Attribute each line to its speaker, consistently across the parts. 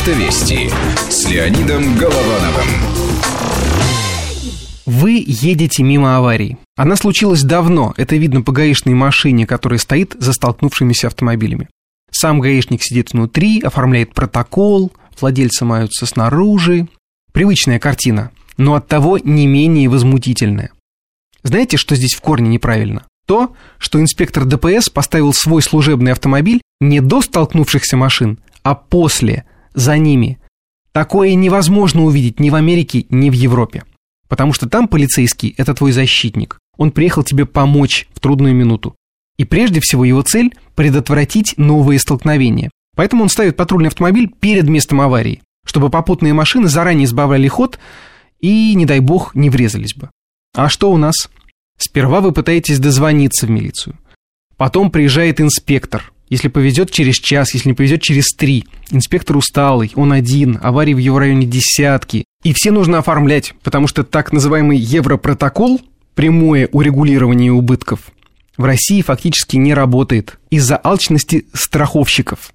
Speaker 1: Автовести с Леонидом Головановым.
Speaker 2: Вы едете мимо аварии. Она случилась давно, это видно по гаишной машине, которая стоит за столкнувшимися автомобилями. Сам гаишник сидит внутри, оформляет протокол, владельцы маются снаружи. Привычная картина, но оттого не менее возмутительная. Знаете, что здесь в корне неправильно? То, что инспектор ДПС поставил свой служебный автомобиль не до столкнувшихся машин, а после, за ними. Такое невозможно увидеть ни в Америке, ни в Европе. Потому что там полицейский – это твой защитник. Он приехал тебе помочь в трудную минуту. И прежде всего его цель – предотвратить новые столкновения. Поэтому он ставит патрульный автомобиль перед местом аварии, чтобы попутные машины заранее избавляли ход и, не дай бог, не врезались бы. А что у нас? Сперва вы пытаетесь дозвониться в милицию. Потом приезжает инспектор, если повезет через час, если не повезет через три. Инспектор усталый, он один, аварий в его районе десятки. И все нужно оформлять, потому что так называемый Европротокол, прямое урегулирование убытков, в России фактически не работает из-за алчности страховщиков.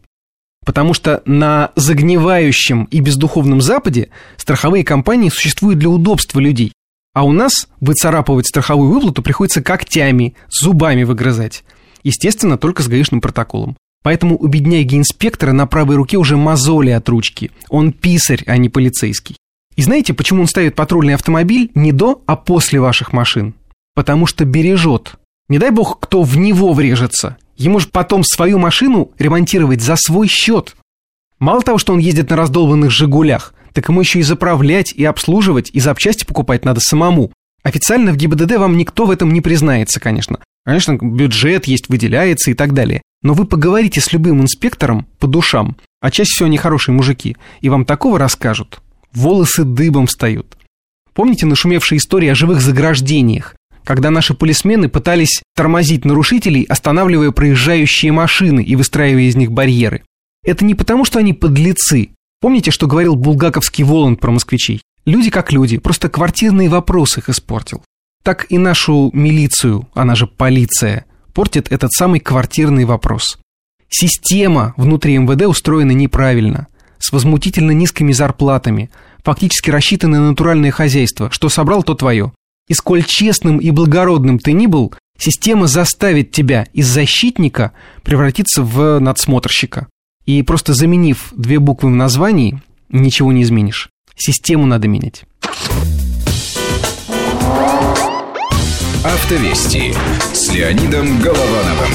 Speaker 2: Потому что на загнивающем и бездуховном Западе страховые компании существуют для удобства людей. А у нас выцарапывать страховую выплату приходится когтями, зубами выгрызать. Естественно, только с гаишным протоколом. Поэтому у бедняги-инспектора на правой руке уже мозоли от ручки. Он писарь, а не полицейский. И знаете, почему он ставит патрульный автомобиль не до, а после ваших машин? Потому что бережет. Не дай бог, кто в него врежется. Ему же потом свою машину ремонтировать за свой счет. Мало того, что он ездит на раздолбанных «Жигулях», так ему еще и заправлять, и обслуживать, и запчасти покупать надо самому. Официально в ГИБДД вам никто в этом не признается, конечно. Конечно, бюджет есть, выделяется и так далее. Но вы поговорите с любым инспектором по душам, а чаще всего они хорошие мужики, и вам такого расскажут. Волосы дыбом встают. Помните нашумевшие истории о живых заграждениях, когда наши полисмены пытались тормозить нарушителей, останавливая проезжающие машины и выстраивая из них барьеры? Это не потому, что они подлецы. Помните, что говорил булгаковский Воланд про москвичей? Люди как люди, просто квартирный вопрос их испортил так и нашу милицию, она же полиция, портит этот самый квартирный вопрос. Система внутри МВД устроена неправильно, с возмутительно низкими зарплатами, фактически рассчитанное на натуральное хозяйство, что собрал, то твое. И сколь честным и благородным ты ни был, система заставит тебя из защитника превратиться в надсмотрщика. И просто заменив две буквы в названии, ничего не изменишь. Систему надо менять.
Speaker 1: Автовести с Леонидом Головановым.